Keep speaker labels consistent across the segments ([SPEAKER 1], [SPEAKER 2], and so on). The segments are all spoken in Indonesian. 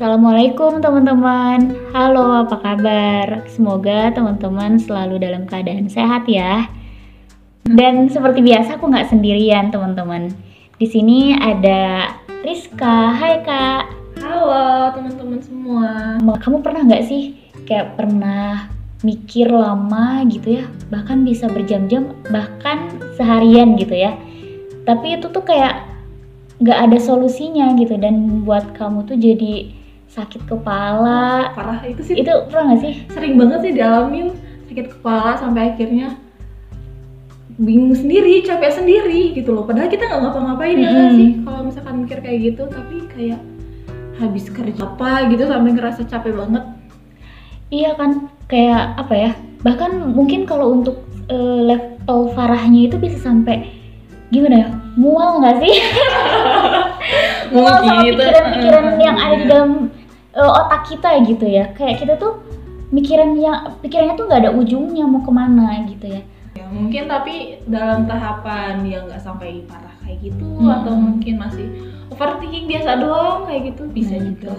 [SPEAKER 1] Assalamualaikum teman-teman. Halo, apa kabar? Semoga teman-teman selalu dalam keadaan sehat ya. Dan seperti biasa aku nggak sendirian teman-teman. Di sini ada Rizka. Hai kak.
[SPEAKER 2] Halo teman-teman semua.
[SPEAKER 1] Kamu pernah nggak sih kayak pernah mikir lama gitu ya, bahkan bisa berjam-jam, bahkan seharian gitu ya. Tapi itu tuh kayak nggak ada solusinya gitu dan buat kamu tuh jadi sakit kepala.
[SPEAKER 2] Parah itu sih.
[SPEAKER 1] Itu pernah nggak sih?
[SPEAKER 2] Sering banget sih dialamin sakit kepala sampai akhirnya bingung sendiri, capek sendiri gitu loh. Padahal kita nggak ngapa-ngapain ya nggak
[SPEAKER 1] Mm-mm.
[SPEAKER 2] sih kalau misalkan mikir kayak gitu, tapi kayak habis kerja apa gitu sampai ngerasa capek banget.
[SPEAKER 1] Iya kan, kayak apa ya? Bahkan mungkin kalau untuk eh, level farahnya itu bisa sampai gimana ya? Mual nggak sih? Mual sama pikiran-pikiran yang ada di
[SPEAKER 2] Iya.
[SPEAKER 1] dalam eh, otak kita gitu ya. Kayak kita tuh mikiran yang pikirannya tuh nggak ada ujungnya mau ke mana gitu ya.
[SPEAKER 2] Ya, mungkin tapi dalam tahapan dia nggak sampai parah kayak gitu
[SPEAKER 1] Hmm.
[SPEAKER 2] atau mungkin masih overthinking biasa doang kayak gitu bisa
[SPEAKER 1] Nah,
[SPEAKER 2] juga.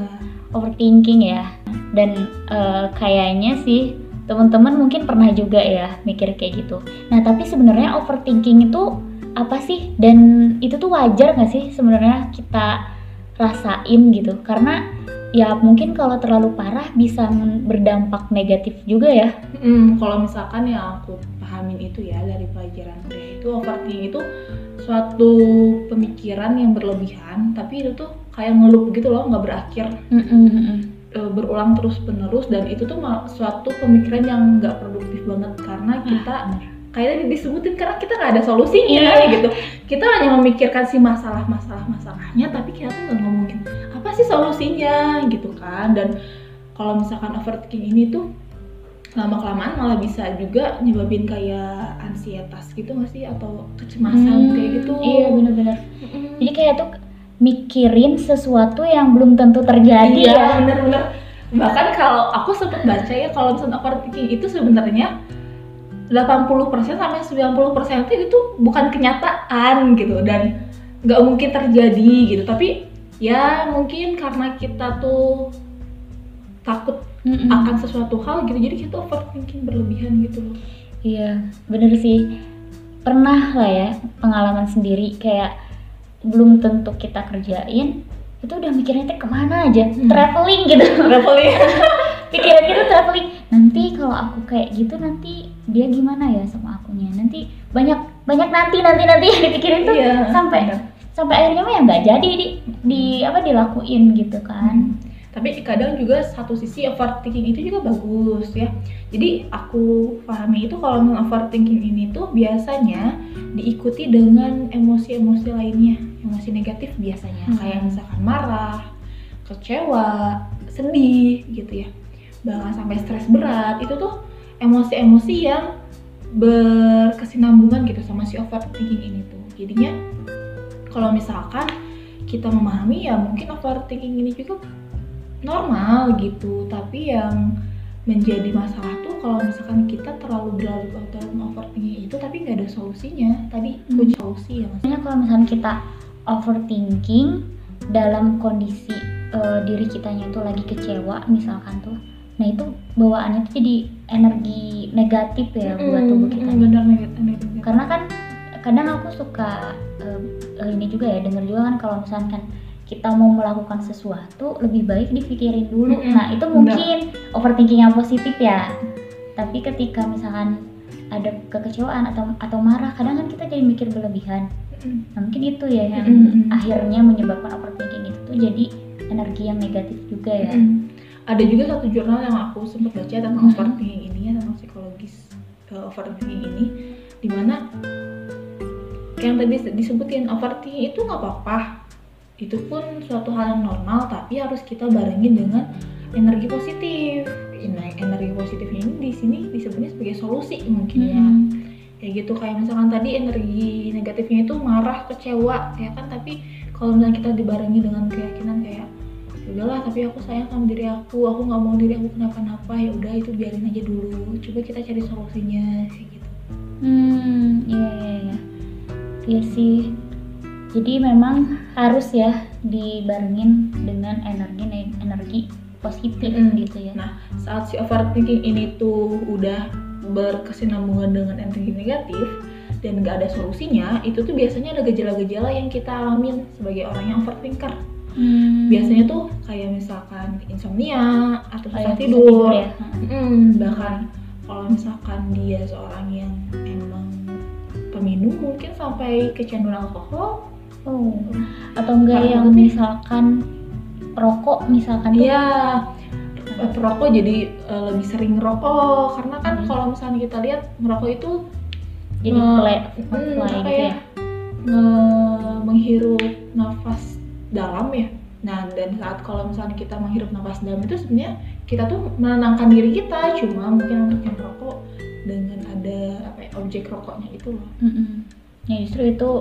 [SPEAKER 1] Overthinking ya. Dan eh, kayaknya sih teman-teman mungkin pernah juga ya mikir kayak gitu. Nah tapi sebenarnya overthinking itu apa sih? Dan itu tuh wajar nggak sih sebenarnya kita rasain gitu? Karena ya mungkin kalau terlalu parah bisa berdampak negatif juga ya.
[SPEAKER 2] Hmm, kalau misalkan yang aku pahamin itu ya dari pelajaran kuliah itu overthinking itu suatu pemikiran yang berlebihan tapi itu tuh kayak ngelup gitu loh nggak berakhir e, berulang terus penerus dan itu tuh suatu pemikiran yang nggak produktif banget karena kita kayaknya disebutin karena kita nggak ada solusinya
[SPEAKER 1] Iya.
[SPEAKER 2] gitu kita hanya memikirkan si masalah masalah masalahnya tapi kita tuh nggak ngomongin sih solusinya gitu kan dan kalau misalkan overthinking ini tuh lama kelamaan malah bisa juga nyebabin kayak ansietas gitu nggak sih atau kecemasan kayak gitu
[SPEAKER 1] Iya bener-bener.
[SPEAKER 2] Mm-mm.
[SPEAKER 1] Jadi kayak tuh mikirin sesuatu yang belum tentu terjadi
[SPEAKER 2] iya
[SPEAKER 1] ya.
[SPEAKER 2] bener-bener bahkan kalau aku sempat baca ya kalau misalnya overthinking itu sebenarnya 80% sampai 90% itu itu bukan kenyataan gitu dan nggak mungkin terjadi gitu tapi ya mungkin karena kita tuh takut
[SPEAKER 1] Mm-mm.
[SPEAKER 2] akan sesuatu hal gitu jadi kita overthinking berlebihan gitu loh
[SPEAKER 1] Iya, bener sih. Pernah lah ya pengalaman sendiri kayak belum tentu kita kerjain, itu udah mikirnya teh ke mana aja,
[SPEAKER 2] Hmm.
[SPEAKER 1] traveling gitu.
[SPEAKER 2] traveling
[SPEAKER 1] Pikiran kita traveling. Nanti kalau aku kayak gitu nanti dia gimana ya sama akunya? Nanti banyak banyak nanti nanti nanti yang dipikirin tuh
[SPEAKER 2] Iya,
[SPEAKER 1] sampai. Sampai akhirnya mah ya nggak jadi di, di apa dilakuin gitu kan.
[SPEAKER 2] tapi kadang juga satu sisi overthinking itu juga bagus ya. Jadi aku pahami itu kalau non overthinking ini tuh biasanya diikuti dengan emosi-emosi lainnya. Emosi negatif biasanya.
[SPEAKER 1] Hmm.
[SPEAKER 2] kayak misalkan marah kecewa sedih gitu ya. Bahkan sampai stres berat. Itu tuh emosi-emosi yang berkesinambungan gitu sama si overthinking ini tuh. Jadinya kalau misalkan kita memahami ya mungkin overthinking ini juga normal gitu tapi yang menjadi masalah tuh kalau misalkan kita terlalu berlarut dalam overthinking itu tapi nggak ada solusinya tadi
[SPEAKER 1] Hmm.
[SPEAKER 2] kunci solusi ya mas
[SPEAKER 1] Makanya kalau misalnya kita overthinking dalam kondisi eh, diri kitanya itu lagi kecewa misalkan tuh, nah itu bawaannya tuh jadi energi negatif ya buat tubuh kita.
[SPEAKER 2] Hmm, negatif.
[SPEAKER 1] Karena kan kadang aku suka eh, ini juga ya dengar juga kan kalau misalkan kita mau melakukan sesuatu lebih baik dipikirin dulu.
[SPEAKER 2] Mm-mm,
[SPEAKER 1] Nah itu
[SPEAKER 2] benar.
[SPEAKER 1] mungkin overthinking yang positif ya. Tapi ketika misalkan ada kekecewaan atau atau marah, kadang kan kita jadi mikir berlebihan.
[SPEAKER 2] Mm.
[SPEAKER 1] Nah, mungkin itu ya yang
[SPEAKER 2] Mm-mm.
[SPEAKER 1] akhirnya menyebabkan overthinking itu tuh jadi energi yang negatif juga ya.
[SPEAKER 2] Mm. ada juga satu jurnal yang aku sempat baca tentang
[SPEAKER 1] Mm-mm.
[SPEAKER 2] overthinking ini ya tentang psikologis uh, overthinking ini di mana yang tadi disebutin overthinking itu nggak apa-apa. Itu pun suatu hal yang normal tapi harus kita barengin dengan energi positif. Nah energi positifnya ini di sini disebutnya sebagai solusi mungkin ya.
[SPEAKER 1] Mm-mm.
[SPEAKER 2] kayak gitu kayak misalkan tadi energi negatifnya itu marah kecewa ya kan? Tapi kalau misalnya kita dibarengi dengan keyakinan kayak "Ya udahlah tapi aku sayang sama diri aku aku nggak mau diri aku kenapa-napa ya udah itu biarin aja dulu. Coba kita cari solusinya kayak gitu.
[SPEAKER 1] Hmm, iya iya iya. Iya sih. Jadi memang harus ya dibarengin dengan energi energi positif
[SPEAKER 2] Mm-mm.
[SPEAKER 1] gitu ya
[SPEAKER 2] Nah, saat si overthinking ini tuh udah berkesinambungan dengan energi negatif dan nggak ada solusinya, itu tuh biasanya ada gejala-gejala yang kita alamin sebagai orang yang overthinker.
[SPEAKER 1] Hmm.
[SPEAKER 2] Biasanya tuh kayak misalkan insomnia atau susah
[SPEAKER 1] susah
[SPEAKER 2] tidur,
[SPEAKER 1] ya
[SPEAKER 2] Mm, bahkan kalau misalkan dia seorang yang emang peminum mungkin sampai kecanduan alkohol,
[SPEAKER 1] oh. Atau enggak
[SPEAKER 2] Parah
[SPEAKER 1] yang
[SPEAKER 2] nih.
[SPEAKER 1] misalkan rokok misalkan tuh?
[SPEAKER 2] Iya, eh, perokok jadi eh, lebih sering ngerokok. Karena kan
[SPEAKER 1] Hmm.
[SPEAKER 2] kalau misalnya kita lihat ngerokok itu
[SPEAKER 1] jadi
[SPEAKER 2] nge-
[SPEAKER 1] play,
[SPEAKER 2] hmm,
[SPEAKER 1] play
[SPEAKER 2] apa
[SPEAKER 1] gitu
[SPEAKER 2] ya,
[SPEAKER 1] ya?
[SPEAKER 2] nge- menghirup nafas dalam ya. Nah dan saat kalau misalnya kita menghirup nafas dalam itu sebenarnya kita tuh menenangkan diri kita, cuma mungkin untuk yang merokok dengan ada apa ya objek rokoknya itu loh.
[SPEAKER 1] Mm-mm. ya justru itu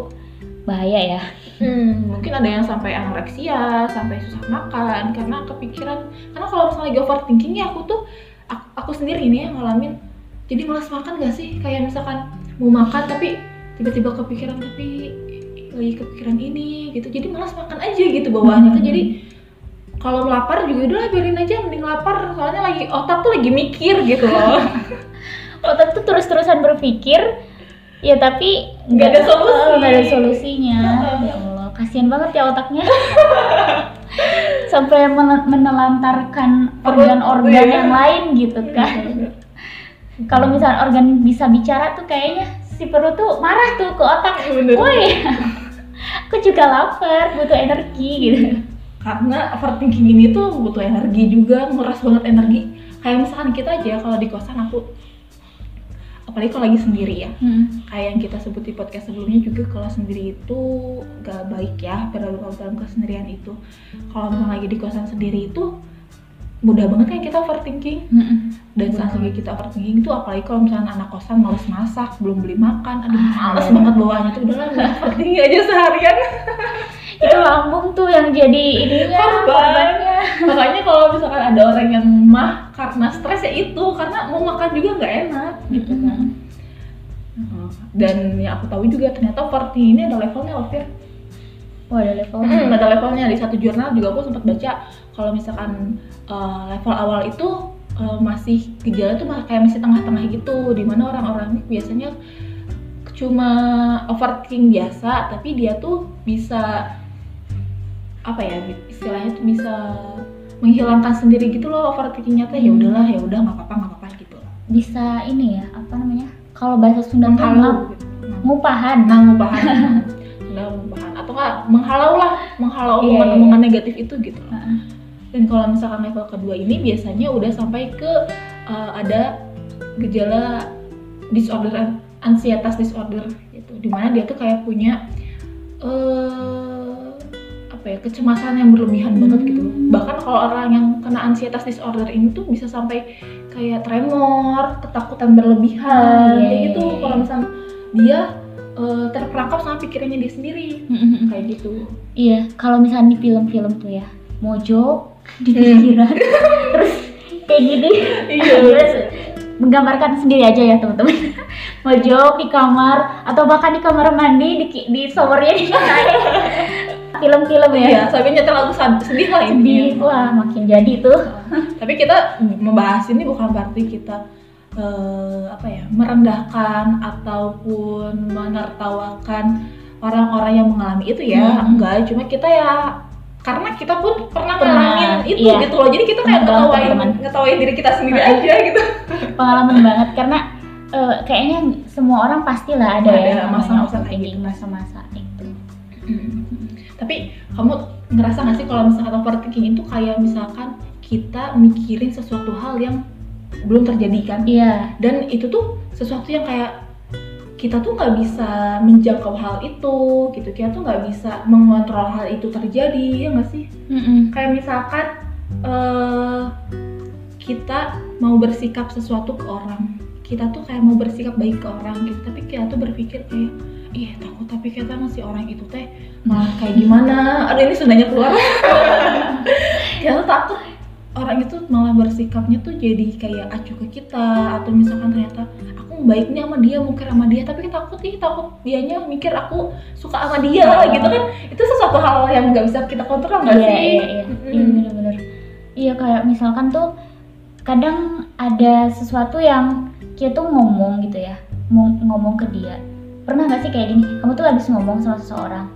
[SPEAKER 1] bahaya ya
[SPEAKER 2] Hmm, mungkin ada yang sampai anoreksia, sampai susah makan karena kepikiran. Karena kalau misalnya lagi overthinking ya aku tuh aku, aku sendiri nih yang ngalamin jadi malas makan gak sih? Kayak misalkan mau makan tapi tiba-tiba kepikiran tapi lagi kepikiran ini gitu. Jadi malas makan aja gitu bawaannya tuh.
[SPEAKER 1] Hmm.
[SPEAKER 2] Jadi kalau lapar juga udah biarin aja mending lapar soalnya lagi otak tuh lagi mikir gitu loh.
[SPEAKER 1] otak tuh terus-terusan berpikir ya tapi
[SPEAKER 2] Nggak ada solusi.
[SPEAKER 1] nggak ada solusinya. Ya Allah kasihan banget ya otaknya. Sampai men- menelantarkan organ-organ
[SPEAKER 2] Iya.
[SPEAKER 1] yang lain gitu kan. kalau misalnya organ bisa bicara tuh kayaknya si perut tuh marah tuh ke otak. Woi. aku juga lapar butuh energi gitu.
[SPEAKER 2] Karena overthinking ini tuh butuh energi juga nguras banget energi. Kayak misalkan kita aja kalau di kosan aku apalagi kalau lagi sendiri ya
[SPEAKER 1] Hmm.
[SPEAKER 2] kayak yang kita sebut di podcast sebelumnya juga kalau sendiri itu gak baik ya berlalu dalam kesendirian itu kalau misalnya lagi di kosan sendiri itu mudah banget kan kita overthinking
[SPEAKER 1] Mm-mm.
[SPEAKER 2] dan saat lagi kita overthinking itu apalagi kalau misalnya anak kosan males masak belum beli makan aduh
[SPEAKER 1] Ah,
[SPEAKER 2] males
[SPEAKER 1] iya.
[SPEAKER 2] banget bawaannya tuh udahlah gue overthinking aja seharian
[SPEAKER 1] itu lambung tuh yang jadi ininya
[SPEAKER 2] Korban.
[SPEAKER 1] korbannya
[SPEAKER 2] makanya kalau misalkan ada orang yang mah karena stres ya itu karena mau makan juga nggak enak gitu kan
[SPEAKER 1] Mm-mm.
[SPEAKER 2] dan yang aku tahu juga ternyata overthinking ini ada levelnya loh
[SPEAKER 1] Wah ada levelnya.
[SPEAKER 2] Hmm, ada levelnya di satu jurnal juga aku sempat baca kalau misalkan eh, level awal itu eh, masih gejala tuh kayak masih tengah-tengah gitu di mana orang-orang ini biasanya cuma overthinking biasa tapi dia tuh bisa apa ya istilahnya tuh bisa menghilangkan sendiri gitu loh overthinkingnya tuh ya udahlah ya udah nggak apa-apa nggak apa-apa gitu
[SPEAKER 1] Bisa ini ya apa namanya? Kalau bahasa Sunda tuh
[SPEAKER 2] menghalau gitu.
[SPEAKER 1] ngupahan.
[SPEAKER 2] nah ngupahan udah ngupahan menghalau lah menghalau
[SPEAKER 1] Iya,
[SPEAKER 2] omongan-omongan negatif itu gitu.
[SPEAKER 1] Heeh.
[SPEAKER 2] dan kalau misalkan level kedua ini biasanya udah sampai ke uh, ada gejala disorder ansietas disorder gitu. Di mana dia tuh kayak punya eh apa ya kecemasan yang berlebihan banget gitu.
[SPEAKER 1] Hmm.
[SPEAKER 2] bahkan kalau orang yang kena ansietas disorder ini tuh bisa sampai kayak tremor ketakutan berlebihan kayak
[SPEAKER 1] iya,
[SPEAKER 2] gitu. kalau misalnya dia eh, terperangkap sama pikirannya dia sendiri kayak gitu
[SPEAKER 1] Iya, kalau misalnya di film-film tuh ya, mojok di
[SPEAKER 2] Hmm.
[SPEAKER 1] pikiran, terus kayak gini,
[SPEAKER 2] Iya.
[SPEAKER 1] terus menggambarkan sendiri aja ya teman-teman. Mojok di kamar atau bahkan di kamar mandi di di showernya di film-film ya.
[SPEAKER 2] Iya, sampai nyetel lagu sedih lah
[SPEAKER 1] Sedih,
[SPEAKER 2] intinya.
[SPEAKER 1] wah makin jadi tuh.
[SPEAKER 2] Tapi kita membahas ini bukan berarti kita eh, apa ya merendahkan ataupun menertawakan orang-orang yang mengalami itu ya,
[SPEAKER 1] Hmm.
[SPEAKER 2] enggak. Cuma kita ya karena kita pun pernah
[SPEAKER 1] Pernah,
[SPEAKER 2] ngalamin itu
[SPEAKER 1] iya.
[SPEAKER 2] gitu loh. Jadi kita kayak ngetawain
[SPEAKER 1] teman-teman.
[SPEAKER 2] ngetawain diri kita sendiri aja gitu.
[SPEAKER 1] Pengalaman banget karena eh, kayaknya semua orang pastilah ada,
[SPEAKER 2] Ada
[SPEAKER 1] ya
[SPEAKER 2] masa-masa kayak gitu.
[SPEAKER 1] masa-masa itu.
[SPEAKER 2] Tapi kamu ngerasa gak sih kalau misalkan overthinking itu kayak misalkan kita mikirin sesuatu hal yang belum terjadi kan?
[SPEAKER 1] Iya,
[SPEAKER 2] dan itu tuh sesuatu yang kayak kita tuh nggak bisa menjangkau hal itu gitu. Kita tuh nggak bisa mengontrol hal itu terjadi ya nggak sih?
[SPEAKER 1] Mm-mm.
[SPEAKER 2] kayak misalkan eh kita mau bersikap sesuatu ke orang. Kita tuh kayak mau bersikap baik ke orang gitu. Tapi kita tuh berpikir kayak ih takut tapi kita ngasih orang itu teh malah kayak gimana? Aduh ini sundanya keluar. Kita tuh takut orang itu malah bersikapnya tuh jadi kayak acuh ke kita atau misalkan ternyata aku baik nih sama dia mungkin sama dia tapi takut ih takut dianya mikir aku suka sama dia
[SPEAKER 1] Oh.
[SPEAKER 2] gitu kan itu sesuatu hal yang nggak bisa kita kontrol nggak
[SPEAKER 1] iya,
[SPEAKER 2] sih
[SPEAKER 1] Iya, iya,
[SPEAKER 2] Mm-mm.
[SPEAKER 1] iya bener-bener. iya kayak misalkan tuh kadang ada sesuatu yang kita tuh ngomong gitu ya ngomong ke dia pernah nggak sih kayak gini kamu tuh habis ngomong sama seseorang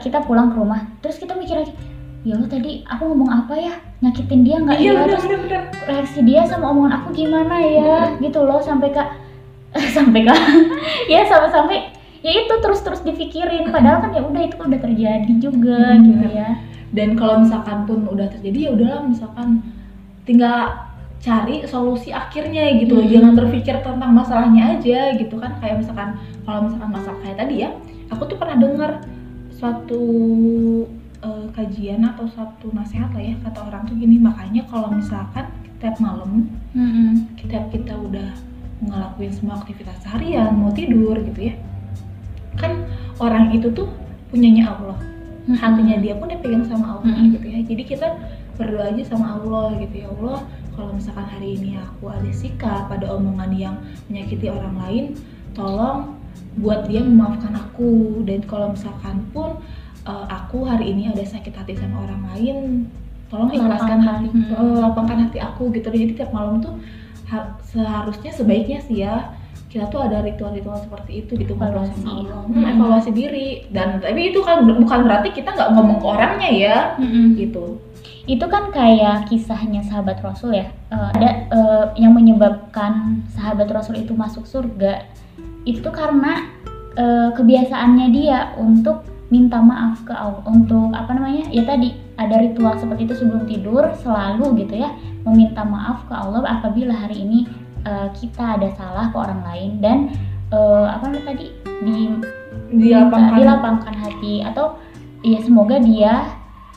[SPEAKER 1] kita pulang ke rumah terus kita mikir lagi ya Allah tadi aku ngomong apa ya? Nyakitin dia nggak?
[SPEAKER 2] Iya
[SPEAKER 1] ya
[SPEAKER 2] bener
[SPEAKER 1] terus
[SPEAKER 2] bener bener.
[SPEAKER 1] reaksi dia sama omongan aku gimana ya? Gitu loh sampai kak sampai kak ya sampai sampai ya itu terus terus dipikirin. Padahal kan ya udah itu udah terjadi juga
[SPEAKER 2] Hmm,
[SPEAKER 1] gitu ya.
[SPEAKER 2] Dan kalau misalkan pun udah terjadi ya udahlah misalkan tinggal cari solusi akhirnya gitu loh.
[SPEAKER 1] Hmm.
[SPEAKER 2] jangan berpikir tentang masalahnya aja gitu kan. Kayak misalkan kalau misalkan masalah kayak tadi ya aku tuh pernah dengar suatu eh, kajian atau suatu nasihat lah ya kata orang tuh gini makanya kalau misalkan tiap malam
[SPEAKER 1] Mm-mm.
[SPEAKER 2] tiap kita udah ngelakuin semua aktivitas seharian mau tidur gitu ya kan orang itu tuh punyanya Allah
[SPEAKER 1] Mm-mm.
[SPEAKER 2] hatinya dia pun dipegang sama Allah
[SPEAKER 1] Mm-mm.
[SPEAKER 2] gitu ya jadi kita berdoa aja sama Allah gitu ya Allah kalau misalkan hari ini aku ada sikap pada omongan yang menyakiti orang lain tolong buat dia memaafkan aku dan kalau misalkan pun uh, aku hari ini ada sakit hati sama orang lain tolong ikhlaskan hati
[SPEAKER 1] Mm.
[SPEAKER 2] uh, lapangkan hati aku gitu jadi tiap malam tuh ha- seharusnya sebaiknya sih ya kita tuh ada ritual-ritual seperti itu gitu ngobrol
[SPEAKER 1] Evaluasi.
[SPEAKER 2] sama Allah
[SPEAKER 1] Mm.
[SPEAKER 2] Hmm, evaluasi diri dan tapi itu kan bukan berarti kita nggak ngomong ke orangnya ya
[SPEAKER 1] Mm-mm.
[SPEAKER 2] gitu
[SPEAKER 1] itu kan kayak kisahnya sahabat Rasul ya Eh, ada eh, yang menyebabkan sahabat Rasul itu masuk surga itu karena eh, kebiasaannya dia untuk minta maaf ke Allah untuk apa namanya ya tadi ada ritual seperti itu sebelum tidur selalu gitu ya meminta maaf ke Allah apabila hari ini eh, kita ada salah ke orang lain dan eh, apa namanya tadi di
[SPEAKER 2] dilapangkan
[SPEAKER 1] dilapangkan hati. atau ya semoga dia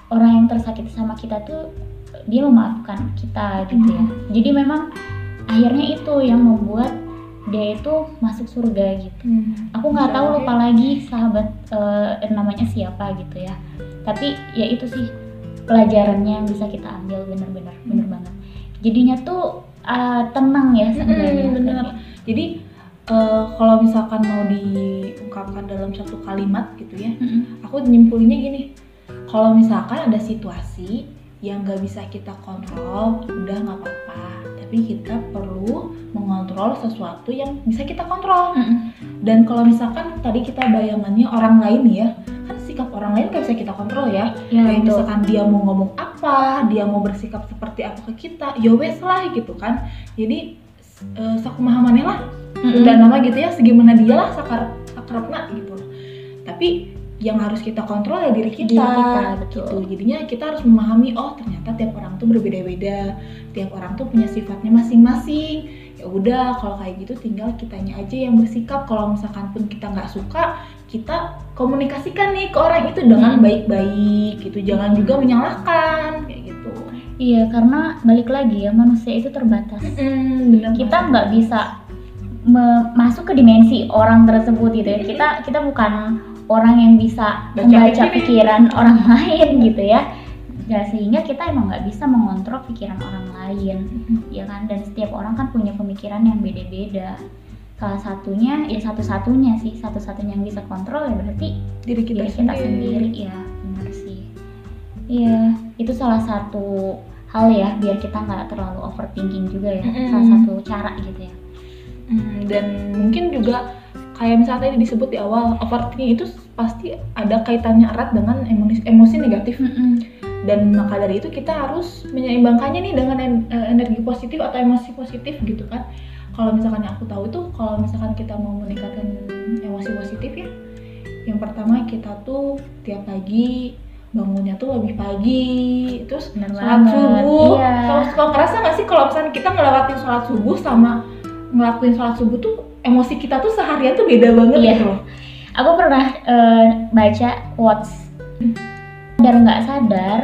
[SPEAKER 1] orang yang tersakiti sama kita tuh dia memaafkan kita gitu ya. Jadi memang akhirnya itu yang membuat dia itu masuk surga gitu.
[SPEAKER 2] Hmm.
[SPEAKER 1] aku nggak tahu lupa lagi sahabat eh, namanya siapa gitu ya. Tapi ya itu sih pelajarannya yang bisa kita ambil bener-bener bener banget. Jadinya tuh eh, tenang ya sebenarnya.
[SPEAKER 2] Mm-mm, bener. jadi eh, kalau misalkan mau diungkapkan dalam satu kalimat gitu ya
[SPEAKER 1] Mm-mm.
[SPEAKER 2] aku nyimpulinnya gini. Kalau misalkan ada situasi yang nggak bisa kita kontrol udah nggak apa-apa tapi kita perlu mengontrol sesuatu yang bisa kita kontrol
[SPEAKER 1] Mm-mm.
[SPEAKER 2] dan kalau misalkan tadi kita bayangannya orang lain ya kan sikap orang lain nggak bisa kita kontrol ya
[SPEAKER 1] ya
[SPEAKER 2] kayak
[SPEAKER 1] betul.
[SPEAKER 2] misalkan dia mau ngomong apa dia mau bersikap seperti apa ke kita ya wes lah gitu kan jadi eh, sakumahamannya lah
[SPEAKER 1] Mm-mm.
[SPEAKER 2] dan nama gitu ya segimana dia lah sakar sakarapna gitu tapi yang harus kita kontrol ya diri kita,
[SPEAKER 1] Diri kita, betul.
[SPEAKER 2] gitu jadinya kita harus memahami oh ternyata tiap orang tuh berbeda-beda tiap orang tuh punya sifatnya masing-masing ya udah kalau kayak gitu tinggal kitanya aja yang bersikap kalau misalkan pun kita nggak suka kita komunikasikan nih ke orang itu dengan
[SPEAKER 1] Hmm.
[SPEAKER 2] baik-baik gitu jangan juga menyalahkan kayak gitu
[SPEAKER 1] Iya, karena balik lagi ya manusia itu terbatas.
[SPEAKER 2] Mm, bener
[SPEAKER 1] Kita nggak bisa masuk ke dimensi orang tersebut gitu ya. Kita kita bukan orang yang bisa
[SPEAKER 2] Baca
[SPEAKER 1] membaca pikiran. orang lain gitu ya. Ya sehingga kita emang nggak bisa mengontrol pikiran orang lain, ya kan? Dan setiap orang kan punya pemikiran yang beda-beda. Salah satunya ya satu-satunya sih, satu-satunya yang bisa kontrol ya berarti
[SPEAKER 2] diri kita,
[SPEAKER 1] diri kita sendiri ya benar sih iya itu salah satu hal ya biar kita nggak terlalu overthinking juga ya
[SPEAKER 2] Mm-mm.
[SPEAKER 1] salah satu cara gitu ya
[SPEAKER 2] Hmm, dan mungkin juga kayak misalnya tadi disebut di awal overthinking itu pasti ada kaitannya erat dengan emosi, emosi negatif. Dan maka dari itu kita harus menyeimbangkannya nih dengan en- eh, energi positif atau emosi positif gitu kan. Kalau misalkan yang aku tahu itu kalau misalkan kita mau meningkatkan emosi positif ya yang pertama kita tuh tiap pagi bangunnya tuh lebih pagi terus
[SPEAKER 1] Bener
[SPEAKER 2] sholat
[SPEAKER 1] banget,
[SPEAKER 2] subuh.
[SPEAKER 1] Iya.
[SPEAKER 2] kalau suka ngerasa nggak sih kalau misalnya kita ngelewatin sholat subuh sama ngelakuin sholat subuh tuh emosi kita tuh seharian tuh beda banget
[SPEAKER 1] Iya.
[SPEAKER 2] gitu loh
[SPEAKER 1] aku pernah eh, baca quotes sadar nggak sadar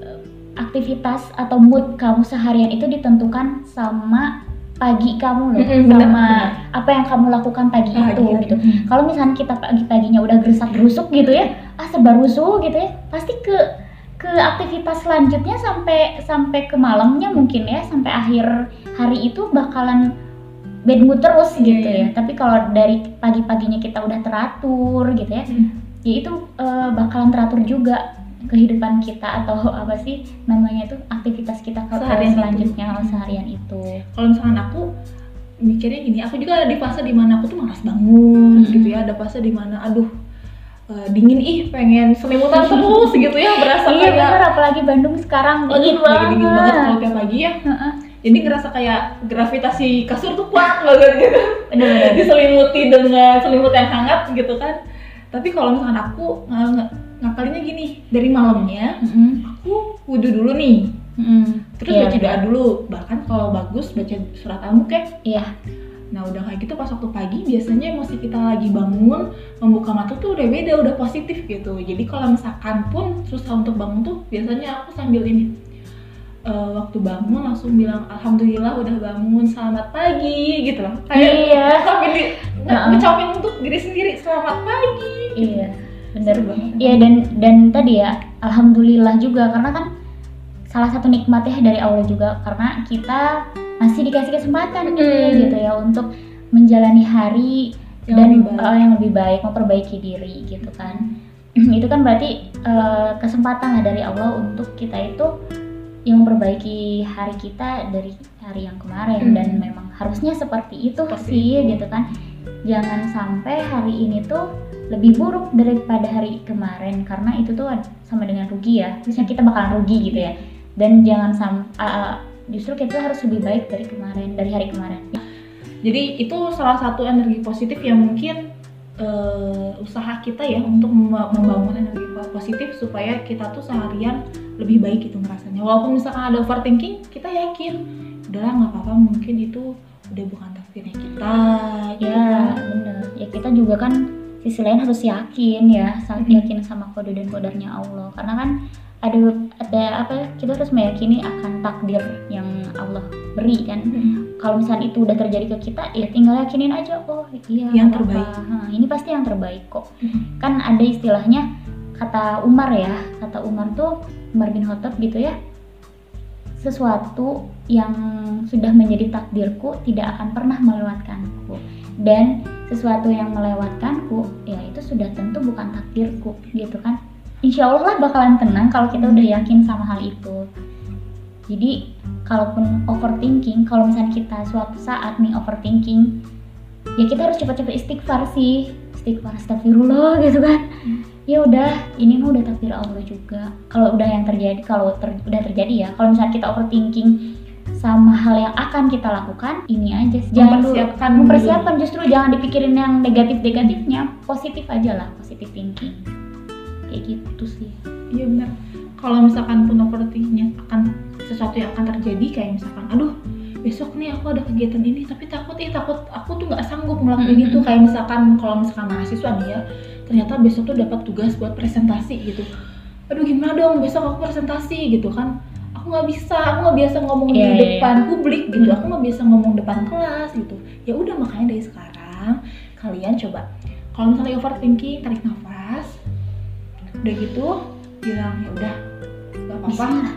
[SPEAKER 1] eh, aktivitas atau mood kamu seharian itu ditentukan sama pagi kamu loh
[SPEAKER 2] Mm-mm, bener,
[SPEAKER 1] sama
[SPEAKER 2] bener.
[SPEAKER 1] apa yang kamu lakukan pagi, itu
[SPEAKER 2] Bahagia.
[SPEAKER 1] gitu kalau misalnya kita pagi-paginya udah gerusak gerusuk gitu ya ah serba rusuh gitu ya pasti ke ke aktivitas selanjutnya sampai sampai ke malamnya mungkin ya sampai akhir hari itu bakalan bad mood terus
[SPEAKER 2] Iya,
[SPEAKER 1] gitu
[SPEAKER 2] iya.
[SPEAKER 1] ya tapi kalau dari pagi-paginya kita udah teratur gitu ya
[SPEAKER 2] Hmm.
[SPEAKER 1] ya itu eh, bakalan teratur juga kehidupan kita atau apa sih namanya itu aktivitas kita
[SPEAKER 2] Seharian
[SPEAKER 1] selanjutnya
[SPEAKER 2] itu.
[SPEAKER 1] oh, seharian itu
[SPEAKER 2] kalau misalkan aku mikirnya gini aku juga ada di fase di mana aku tuh malas bangun
[SPEAKER 1] Mm-mm.
[SPEAKER 2] gitu ya ada fase di mana aduh eh, dingin ih pengen selimutan terus gitu ya berasa
[SPEAKER 1] iya
[SPEAKER 2] kayak
[SPEAKER 1] apalagi Bandung sekarang dingin banget
[SPEAKER 2] dingin banget kalau tiap pagi ya
[SPEAKER 1] Heeh.
[SPEAKER 2] Jadi ngerasa kayak gravitasi kasur tuh kuat banget gitu
[SPEAKER 1] bener-bener
[SPEAKER 2] diselimuti dengan selimut yang hangat gitu kan tapi kalau misalkan aku ng- ng- ngakalinnya gini dari malamnya
[SPEAKER 1] Mm-mm.
[SPEAKER 2] aku wudhu dulu nih
[SPEAKER 1] Mm-mm.
[SPEAKER 2] terus
[SPEAKER 1] Iya,
[SPEAKER 2] baca doa
[SPEAKER 1] bener.
[SPEAKER 2] dulu bahkan kalau bagus baca surat al-mulk ya
[SPEAKER 1] iya
[SPEAKER 2] Nah udah kayak gitu pas waktu pagi biasanya emosi kita lagi bangun membuka mata tuh udah beda udah positif gitu. Jadi kalau misalkan pun susah untuk bangun tuh biasanya aku sambil ini eh, waktu bangun langsung bilang alhamdulillah udah bangun selamat pagi gitu loh. Kayak
[SPEAKER 1] Iya.
[SPEAKER 2] sambil di ngucapin untuk diri sendiri selamat pagi.
[SPEAKER 1] iya bener
[SPEAKER 2] Seru banget.
[SPEAKER 1] Iya dan dan tadi ya alhamdulillah juga karena kan salah satu nikmatnya dari Allah juga karena kita masih dikasih kesempatan nih
[SPEAKER 2] Mm.
[SPEAKER 1] gitu ya untuk menjalani hari
[SPEAKER 2] Yang
[SPEAKER 1] dan
[SPEAKER 2] lebih baik.
[SPEAKER 1] uh, yang lebih baik memperbaiki diri gitu kan itu kan berarti uh, kesempatan lah dari Allah untuk kita itu yang memperbaiki hari kita dari hari yang kemarin.
[SPEAKER 2] Mm.
[SPEAKER 1] dan memang harusnya seperti itu
[SPEAKER 2] Seperti
[SPEAKER 1] sih
[SPEAKER 2] itu.
[SPEAKER 1] gitu kan. Jangan sampai hari ini tuh lebih buruk daripada hari kemarin. Karena itu tuh sama dengan rugi ya. Terusnya kita bakalan rugi gitu ya. Dan jangan sampai justru kita harus lebih baik dari kemarin dari hari kemarin.
[SPEAKER 2] Jadi itu salah satu energi positif yang mungkin eh, usaha kita ya untuk mem- membangun energi po- positif supaya kita tuh seharian lebih baik gitu ngerasanya. Walaupun misalkan ada overthinking, kita yakin udahlah nggak apa-apa mungkin itu udah bukan takdirnya kita. gitu
[SPEAKER 1] ya bener ya kita juga kan sisi lain harus yakin ya sa-
[SPEAKER 2] Mhm.
[SPEAKER 1] yakin sama kode dan kodarnya Allah karena kan ada ada apa kita harus meyakini akan takdir yang Allah beri kan
[SPEAKER 2] Mm-mm.
[SPEAKER 1] kalau misalnya itu udah terjadi ke kita ya tinggal yakinin aja oh iya
[SPEAKER 2] Yang
[SPEAKER 1] nggak
[SPEAKER 2] terbaik.
[SPEAKER 1] Hah, ini pasti yang terbaik kok
[SPEAKER 2] Mm-mm.
[SPEAKER 1] kan ada istilahnya kata Umar ya kata Umar tuh Umar bin gitu ya sesuatu yang sudah menjadi takdirku tidak akan pernah melewatkanku. Dan sesuatu yang melewatkanku ya itu sudah tentu bukan takdirku gitu kan. Insya Allah lah bakalan tenang kalau kita udah yakin sama hal itu. Jadi kalaupun overthinking kalau misalnya kita suatu saat nih overthinking ya kita harus cepat-cepat istighfar sih. Istighfar astagfirullah gitu kan ya udah ini mah udah takdir Allah juga. Kalau udah yang terjadi kalau ter- udah terjadi ya. Kalau misalnya kita overthinking sama hal yang akan kita lakukan ini aja jangan dulu.
[SPEAKER 2] Mempersiapkan
[SPEAKER 1] mempersiapkan justru jangan dipikirin yang negatif negatifnya positif aja lah positif thinking. Kayak gitu sih.
[SPEAKER 2] Iya benar. Kalau misalkan pun overthinkingnya akan sesuatu yang akan terjadi kayak misalkan, aduh besok nih aku ada kegiatan ini tapi takut ih takut aku tuh nggak sanggup ngelakuin
[SPEAKER 1] Mm-mm.
[SPEAKER 2] itu. Kayak misalkan kalau misalkan mahasiswa nih ya ternyata besok tuh dapat tugas buat presentasi gitu. Aduh gimana dong? Besok aku presentasi gitu kan. Aku nggak bisa aku nggak biasa ngomong
[SPEAKER 1] Iya,
[SPEAKER 2] di
[SPEAKER 1] iya,
[SPEAKER 2] depan publik gitu. Aku nggak biasa ngomong depan kelas gitu. Ya udah makanya dari sekarang kalian coba. Kalau misalnya overthinking tarik nafas. Udah gitu bilang ya udah nggak apa-apa.
[SPEAKER 1] Bismillah.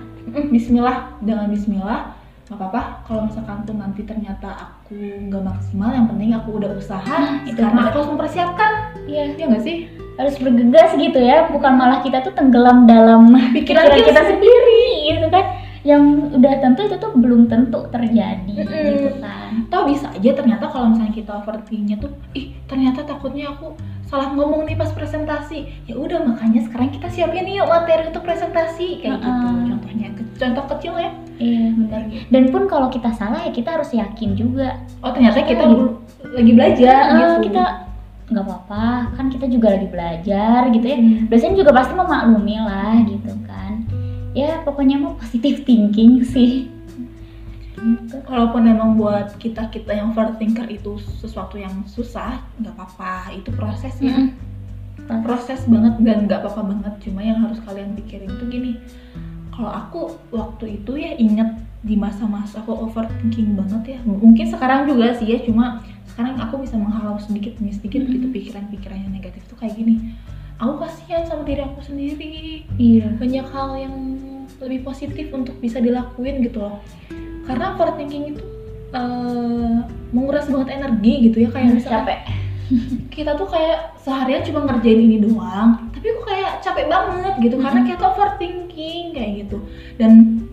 [SPEAKER 2] Bismillah. Dengan Bismillah nggak apa-apa kalau misalkan tuh nanti ternyata aku nggak maksimal yang penting aku udah usaha
[SPEAKER 1] Nah, itu
[SPEAKER 2] karena aku harus mempersiapkan
[SPEAKER 1] Iya,
[SPEAKER 2] ya nggak sih
[SPEAKER 1] harus bergegas gitu ya, bukan malah kita tuh tenggelam dalam
[SPEAKER 2] Pikiran
[SPEAKER 1] pikiran
[SPEAKER 2] kita
[SPEAKER 1] kita sendiri gitu kan. Yang udah tentu itu tuh belum tentu terjadi
[SPEAKER 2] Mm-mm.
[SPEAKER 1] gitu kan.
[SPEAKER 2] Atau bisa aja ternyata kalau misalnya kita overthinkingnya tuh ih ternyata takutnya aku salah ngomong nih pas presentasi ya udah makanya sekarang kita siapin yuk materi untuk presentasi kayak gitu
[SPEAKER 1] Heeh.
[SPEAKER 2] contohnya Ke- contoh kecil ya
[SPEAKER 1] Iya benar. Dan pun kalau kita salah ya kita harus yakin juga.
[SPEAKER 2] oh ternyata
[SPEAKER 1] Kita
[SPEAKER 2] kita
[SPEAKER 1] lagi-
[SPEAKER 2] lagi belajar
[SPEAKER 1] Ah,
[SPEAKER 2] gitu
[SPEAKER 1] Kita nggak apa-apa, kan kita juga lagi belajar gitu ya.
[SPEAKER 2] Hmm.
[SPEAKER 1] Dosen juga pasti memaklumi lah gitu kan. Ya pokoknya mau positive thinking sih. Gitu.
[SPEAKER 2] Kalaupun emang buat kita kita yang overthinker itu sesuatu yang susah, nggak apa-apa. Itu proses ya.
[SPEAKER 1] Mm-mm.
[SPEAKER 2] Proses banget dan nggak apa-apa banget. Cuma yang harus kalian pikirin tuh gini. Kalau aku waktu itu ya inget di masa-masa aku overthinking banget ya. Mungkin sekarang juga sih ya. Cuma sekarang aku bisa menghalau sedikit demi sedikit
[SPEAKER 1] Mm-mm.
[SPEAKER 2] gitu pikiran-pikiran yang negatif tuh kayak gini. Aku kasihan sama diri aku sendiri
[SPEAKER 1] Iya.
[SPEAKER 2] banyak hal yang lebih positif untuk bisa dilakuin gitu loh karena overthinking itu eh, menguras banget energi gitu ya kayak
[SPEAKER 1] Harus
[SPEAKER 2] misalnya
[SPEAKER 1] capek.
[SPEAKER 2] Kita tuh kayak seharian cuma ngerjain ini doang tapi kok kayak capek banget gitu karena kita overthinking kayak gitu. Dan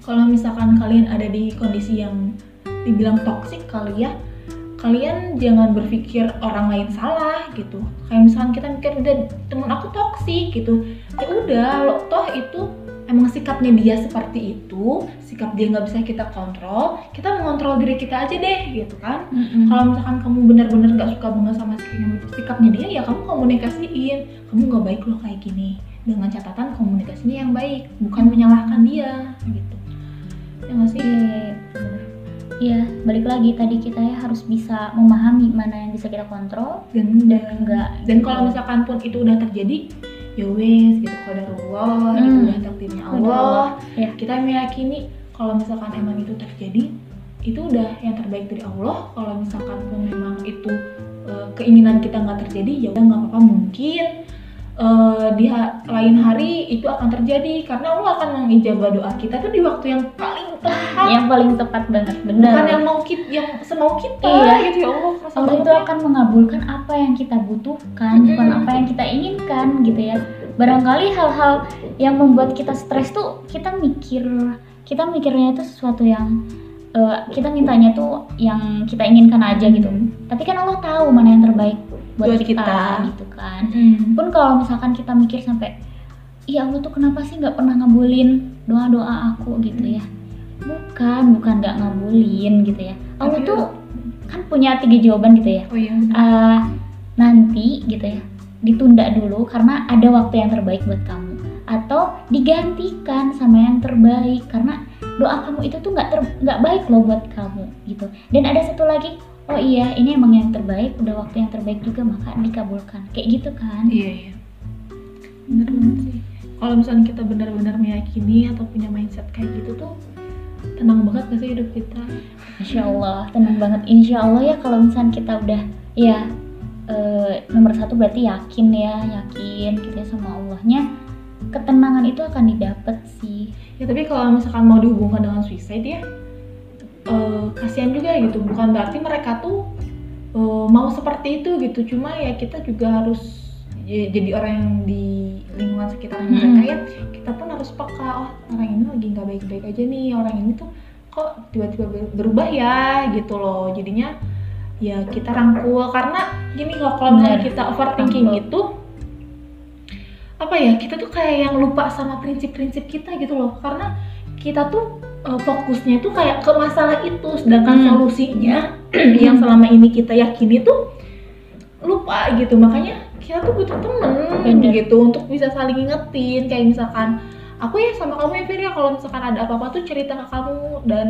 [SPEAKER 2] kalau misalkan kalian ada di kondisi yang dibilang toksik kali ya kalian jangan berpikir orang lain salah gitu. Kayak misalkan kita mikir "Dan temen aku toksik gitu. Ya udah lo toh itu emang sikapnya dia seperti itu sikap dia nggak bisa kita kontrol kita mengontrol diri kita aja deh gitu kan?
[SPEAKER 1] Mm-mm.
[SPEAKER 2] kalau misalkan kamu benar-benar gak suka banget sama sikapnya, sikapnya dia ya kamu komunikasiin. Kamu nggak baik loh kayak gini. Dengan catatan komunikasinya yang baik bukan menyalahkan dia gitu. Ya nggak sih?
[SPEAKER 1] Iya, iya, balik lagi tadi kita ya harus bisa memahami mana yang bisa kita kontrol
[SPEAKER 2] dan
[SPEAKER 1] dan enggak.
[SPEAKER 2] dan kalau misalkan pun itu udah terjadi ya gitu. Qadarullah itu
[SPEAKER 1] Hmm.
[SPEAKER 2] udah takdirnya Allah.
[SPEAKER 1] Ya.
[SPEAKER 2] kita meyakini kalau misalkan emang itu terjadi itu udah yang terbaik dari Allah. Kalau misalkan pun memang itu eh, keinginan kita nggak terjadi ya udah nggak apa-apa. Mungkin eh, di ha- lain hari itu akan terjadi karena Allah akan mengijabah doa kita tuh di waktu yang paling tepat
[SPEAKER 1] yang paling tepat banget,
[SPEAKER 2] bukan
[SPEAKER 1] benar.
[SPEAKER 2] yang mau kita yang semau kita
[SPEAKER 1] Iya.
[SPEAKER 2] gitu ya Allah
[SPEAKER 1] Allah itu akan mengabulkan apa yang kita butuhkan, bukan
[SPEAKER 2] Mm-mm.
[SPEAKER 1] apa yang kita inginkan gitu ya. Barangkali hal-hal yang membuat kita stres tuh kita mikir, kita mikirnya itu sesuatu yang eh, kita mintanya tuh yang kita inginkan aja gitu. Tapi kan Allah tahu mana yang terbaik buat,
[SPEAKER 2] Buat
[SPEAKER 1] kita,
[SPEAKER 2] kita.
[SPEAKER 1] gitu kan.
[SPEAKER 2] Mm.
[SPEAKER 1] Pun kalau misalkan kita mikir sampai Iya Allah tuh kenapa sih nggak pernah ngabulin doa-doa aku? gitu ya. Bukan, bukan nggak ngabulin gitu ya. Allah tuh kan punya tiga jawaban gitu ya.
[SPEAKER 2] Oh iya.
[SPEAKER 1] Ah, nanti gitu ya ditunda dulu karena ada waktu yang terbaik buat kamu. Atau digantikan sama yang terbaik karena doa kamu itu tuh nggak nggak baik loh buat kamu gitu. Dan ada satu lagi oh iya ini emang yang terbaik udah waktu yang terbaik juga maka dikabulkan kayak gitu kan
[SPEAKER 2] Iya iya. Bener banget sih. Kalau misalnya kita benar-benar meyakini atau punya mindset kayak gitu tuh tenang banget gak sih hidup kita?
[SPEAKER 1] Insya Allah tenang banget Insya Allah ya kalau misalnya kita udah ya eh, nomor satu berarti yakin ya yakin gitu ya sama Allahnya ketenangan itu akan didapat sih
[SPEAKER 2] Ya tapi kalau misalkan mau dihubungkan dengan suicide ya eh, kasihan juga gitu. Bukan berarti mereka tuh eh, mau seperti itu gitu. Cuma ya kita juga harus ya, jadi orang yang di lingkungan sekitar
[SPEAKER 1] Mm-mm.
[SPEAKER 2] mereka ya kita pun harus peka oh orang ini lagi nggak baik-baik aja nih orang ini tuh kok tiba-tiba ber- berubah ya gitu loh jadinya ya kita rangkul karena gini loh kalau misalnya kita overthinking
[SPEAKER 1] Rangkul.
[SPEAKER 2] itu apa ya kita tuh kayak yang lupa sama prinsip-prinsip kita gitu loh karena kita tuh eh, fokusnya tuh kayak ke masalah itu. Sedangkan
[SPEAKER 1] Hmm.
[SPEAKER 2] solusinya yang selama ini kita yakini tuh lupa gitu. Makanya kita tuh butuh temen
[SPEAKER 1] Bener.
[SPEAKER 2] gitu untuk bisa saling ngingetin. Kayak misalkan aku ya sama kamu ya Fir ya. Kalau misalkan ada apa-apa tuh cerita ke kamu dan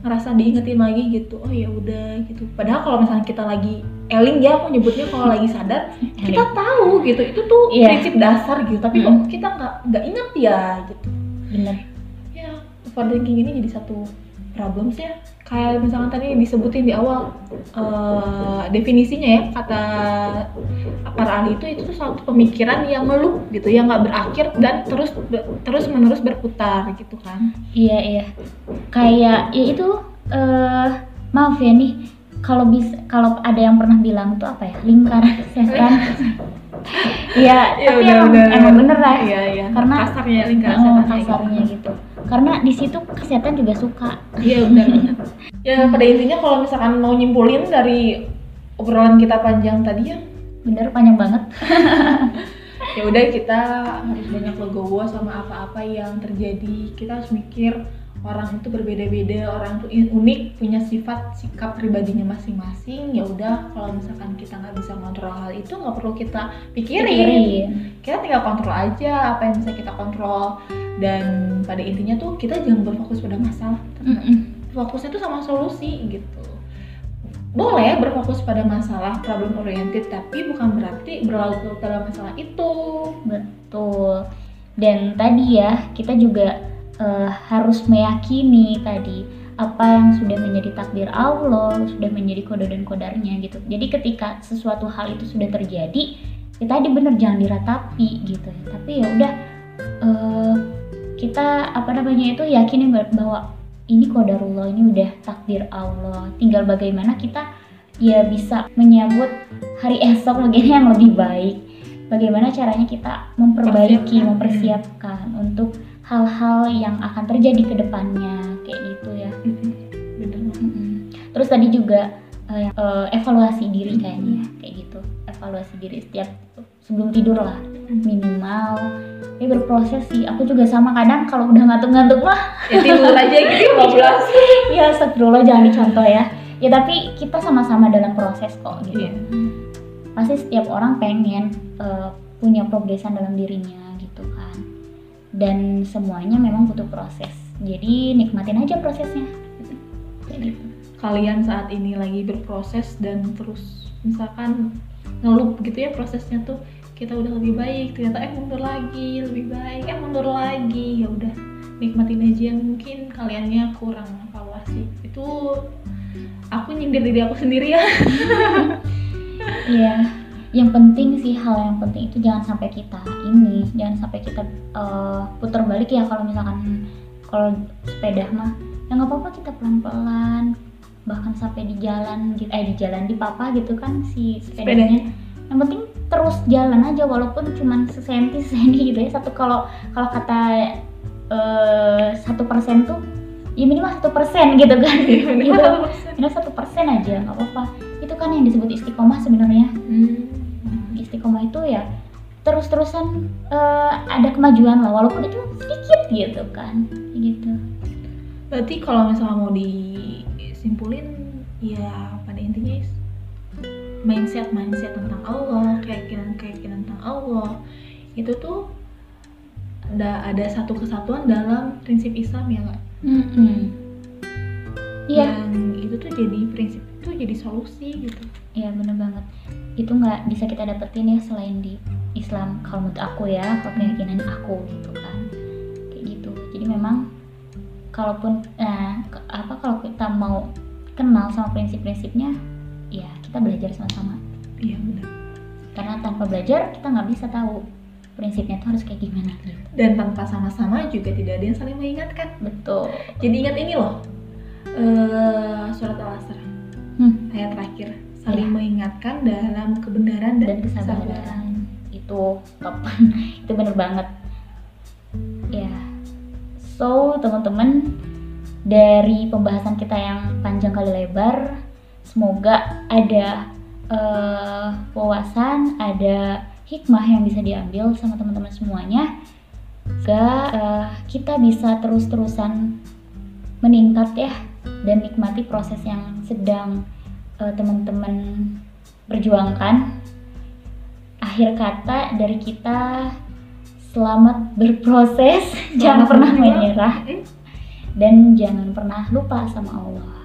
[SPEAKER 2] ngerasa diingetin lagi gitu. Oh ya udah gitu. Padahal kalau misalnya kita lagi eling ya aku nyebutnya kalau lagi sadar kita tahu gitu. Itu tuh
[SPEAKER 1] Iya.
[SPEAKER 2] prinsip dasar gitu. Tapi kok kita nggak nggak inget ya gitu.
[SPEAKER 1] Bener
[SPEAKER 2] ya overthinking ini jadi satu problem sih ya. Kayak misalkan tadi disebutin di awal eh, definisinya ya kata para ahli itu itu tuh suatu pemikiran yang ngeluh gitu yang nggak berakhir dan terus terus menerus berputar gitu kan.
[SPEAKER 1] Iya iya. Kayak ya itu eh maaf ya nih kalau bisa kalau ada yang pernah bilang tuh apa ya lingkaran setan Iya,
[SPEAKER 2] Iya,
[SPEAKER 1] tapi
[SPEAKER 2] bener,
[SPEAKER 1] emang,
[SPEAKER 2] bener,
[SPEAKER 1] emang
[SPEAKER 2] bener.
[SPEAKER 1] lah.
[SPEAKER 2] Iya iya.
[SPEAKER 1] Karena-
[SPEAKER 2] kasarnya lingkaran
[SPEAKER 1] Oh,
[SPEAKER 2] setan gitu.
[SPEAKER 1] kasarnya gitu karena di situ kesehatan juga suka
[SPEAKER 2] Iya benar. ya pada intinya kalau misalkan mau nyimpulin dari obrolan kita panjang tadi ya,
[SPEAKER 1] bener panjang banget
[SPEAKER 2] ya udah kita harus banyak legowo sama apa-apa yang terjadi. Kita harus mikir orang itu berbeda-beda, orang itu unik, punya sifat sikap pribadinya masing-masing. Ya udah kalau misalkan kita nggak bisa kontrol hal itu nggak perlu kita pikirin.
[SPEAKER 1] pikirin
[SPEAKER 2] Kita tinggal kontrol aja apa yang bisa kita kontrol. Dan pada intinya tuh kita jangan berfokus pada masalah.
[SPEAKER 1] Mm-mm.
[SPEAKER 2] fokusnya tuh sama solusi gitu boleh berfokus pada masalah problem oriented tapi bukan berarti berlarut-larut dalam masalah itu
[SPEAKER 1] Betul. Dan tadi ya, kita juga eh, harus meyakini tadi apa yang sudah menjadi takdir Allah, sudah menjadi kode dan kodarnya gitu. Jadi ketika sesuatu hal itu sudah terjadi, ya tadi bener jangan diratapi gitu. Tapi ya udah eh, kita apa namanya itu yakini bahwa ini kodarullah, ini udah takdir Allah. Tinggal bagaimana kita ya bisa menyambut hari esok mungkin yang lebih baik bagaimana caranya kita memperbaiki
[SPEAKER 2] Persiapkan.
[SPEAKER 1] mempersiapkan untuk hal-hal yang akan terjadi ke depannya kayak gitu ya.
[SPEAKER 2] Bener. Banget.
[SPEAKER 1] Mm-mm. terus tadi juga eh, evaluasi diri kayaknya ya, kayak gitu. Evaluasi diri setiap sebelum tidur lah minimal. Ini berproses sih. Aku juga sama kadang kalau udah ngantuk-ngantuk mah
[SPEAKER 2] ya tidur aja gitu 15
[SPEAKER 1] ya astagfirullah jangan dicontoh ya. Ya tapi kita sama-sama dalam proses kok gitu.
[SPEAKER 2] Iya.
[SPEAKER 1] Pasti setiap orang pengen eh, punya progresan dalam dirinya dan semuanya memang butuh proses. Jadi nikmatin aja prosesnya. Kayak gitu.
[SPEAKER 2] Kalian saat ini lagi berproses dan terus misalkan ngelup gitu ya prosesnya tuh kita udah lebih baik ternyata eh mundur lagi lebih baik eh mundur lagi. Ya udah nikmatin aja mungkin kaliannya kurang evaluasi itu aku nyindir diri aku sendiri ya.
[SPEAKER 1] Iya, yang penting sih hal yang penting itu jangan sampai kita ini, jangan sampai kita eh, putar balik ya kalau misalkan kalau sepeda mah. Ya nggak apa-apa kita pelan-pelan bahkan sampai di jalan gitu eh di jalan di papa gitu kan si sepedanya
[SPEAKER 2] Sepedanya.
[SPEAKER 1] yang penting terus jalan aja walaupun cuman sesenti sesenti gitu ya. Satu kalau kalau kata eh, satu persen tuh ya minimal satu persen gitu kan. Gitu. minimal satu persen aja nggak apa-apa. Itu kan yang disebut istiqomah sebenarnya.
[SPEAKER 2] Hmm.
[SPEAKER 1] Istiqomah itu ya terus-terusan eh, ada kemajuan lah walaupun itu sedikit gitu kan gitu.
[SPEAKER 2] Berarti kalau misalnya mau disimpulin ya pada intinya mindset mindset tentang Allah keyakinan keyakinan tentang Allah itu tuh ada ada satu kesatuan dalam prinsip Islam ya nggak
[SPEAKER 1] Mm-mm. iya.
[SPEAKER 2] Yang itu tuh jadi prinsip itu jadi solusi gitu.
[SPEAKER 1] Iya bener banget itu nggak bisa kita dapetin ya selain di Islam. Kalau menurut aku ya kalau keyakinan aku gitu kan. Kayak gitu. Jadi memang kalaupun nah, ke- apa kalau kita mau kenal sama prinsip-prinsipnya ya kita belajar sama-sama.
[SPEAKER 2] Iya benar.
[SPEAKER 1] Karena tanpa belajar kita nggak bisa tahu prinsipnya itu harus kayak gimana gitu.
[SPEAKER 2] Dan tanpa sama-sama juga tidak ada yang saling mengingatkan.
[SPEAKER 1] Betul.
[SPEAKER 2] Jadi ingat ini loh eh surat al-asr.
[SPEAKER 1] Hmm.
[SPEAKER 2] ayat terakhir saling mengingatkan dalam kebenaran dan,
[SPEAKER 1] dan kesabaran. itu top. Itu bener banget. Ya. So teman-teman dari pembahasan kita yang panjang kali lebar semoga ada eh, wawasan ada hikmah yang bisa diambil sama teman-teman semuanya. Semoga eh, kita bisa terus-terusan meningkat ya dan nikmati proses yang sedang teman-teman perjuangkan akhir kata dari kita selamat berproses jangan
[SPEAKER 2] Selamat
[SPEAKER 1] pernah
[SPEAKER 2] berjuang.
[SPEAKER 1] menyerah
[SPEAKER 2] Mm.
[SPEAKER 1] dan jangan pernah lupa sama Allah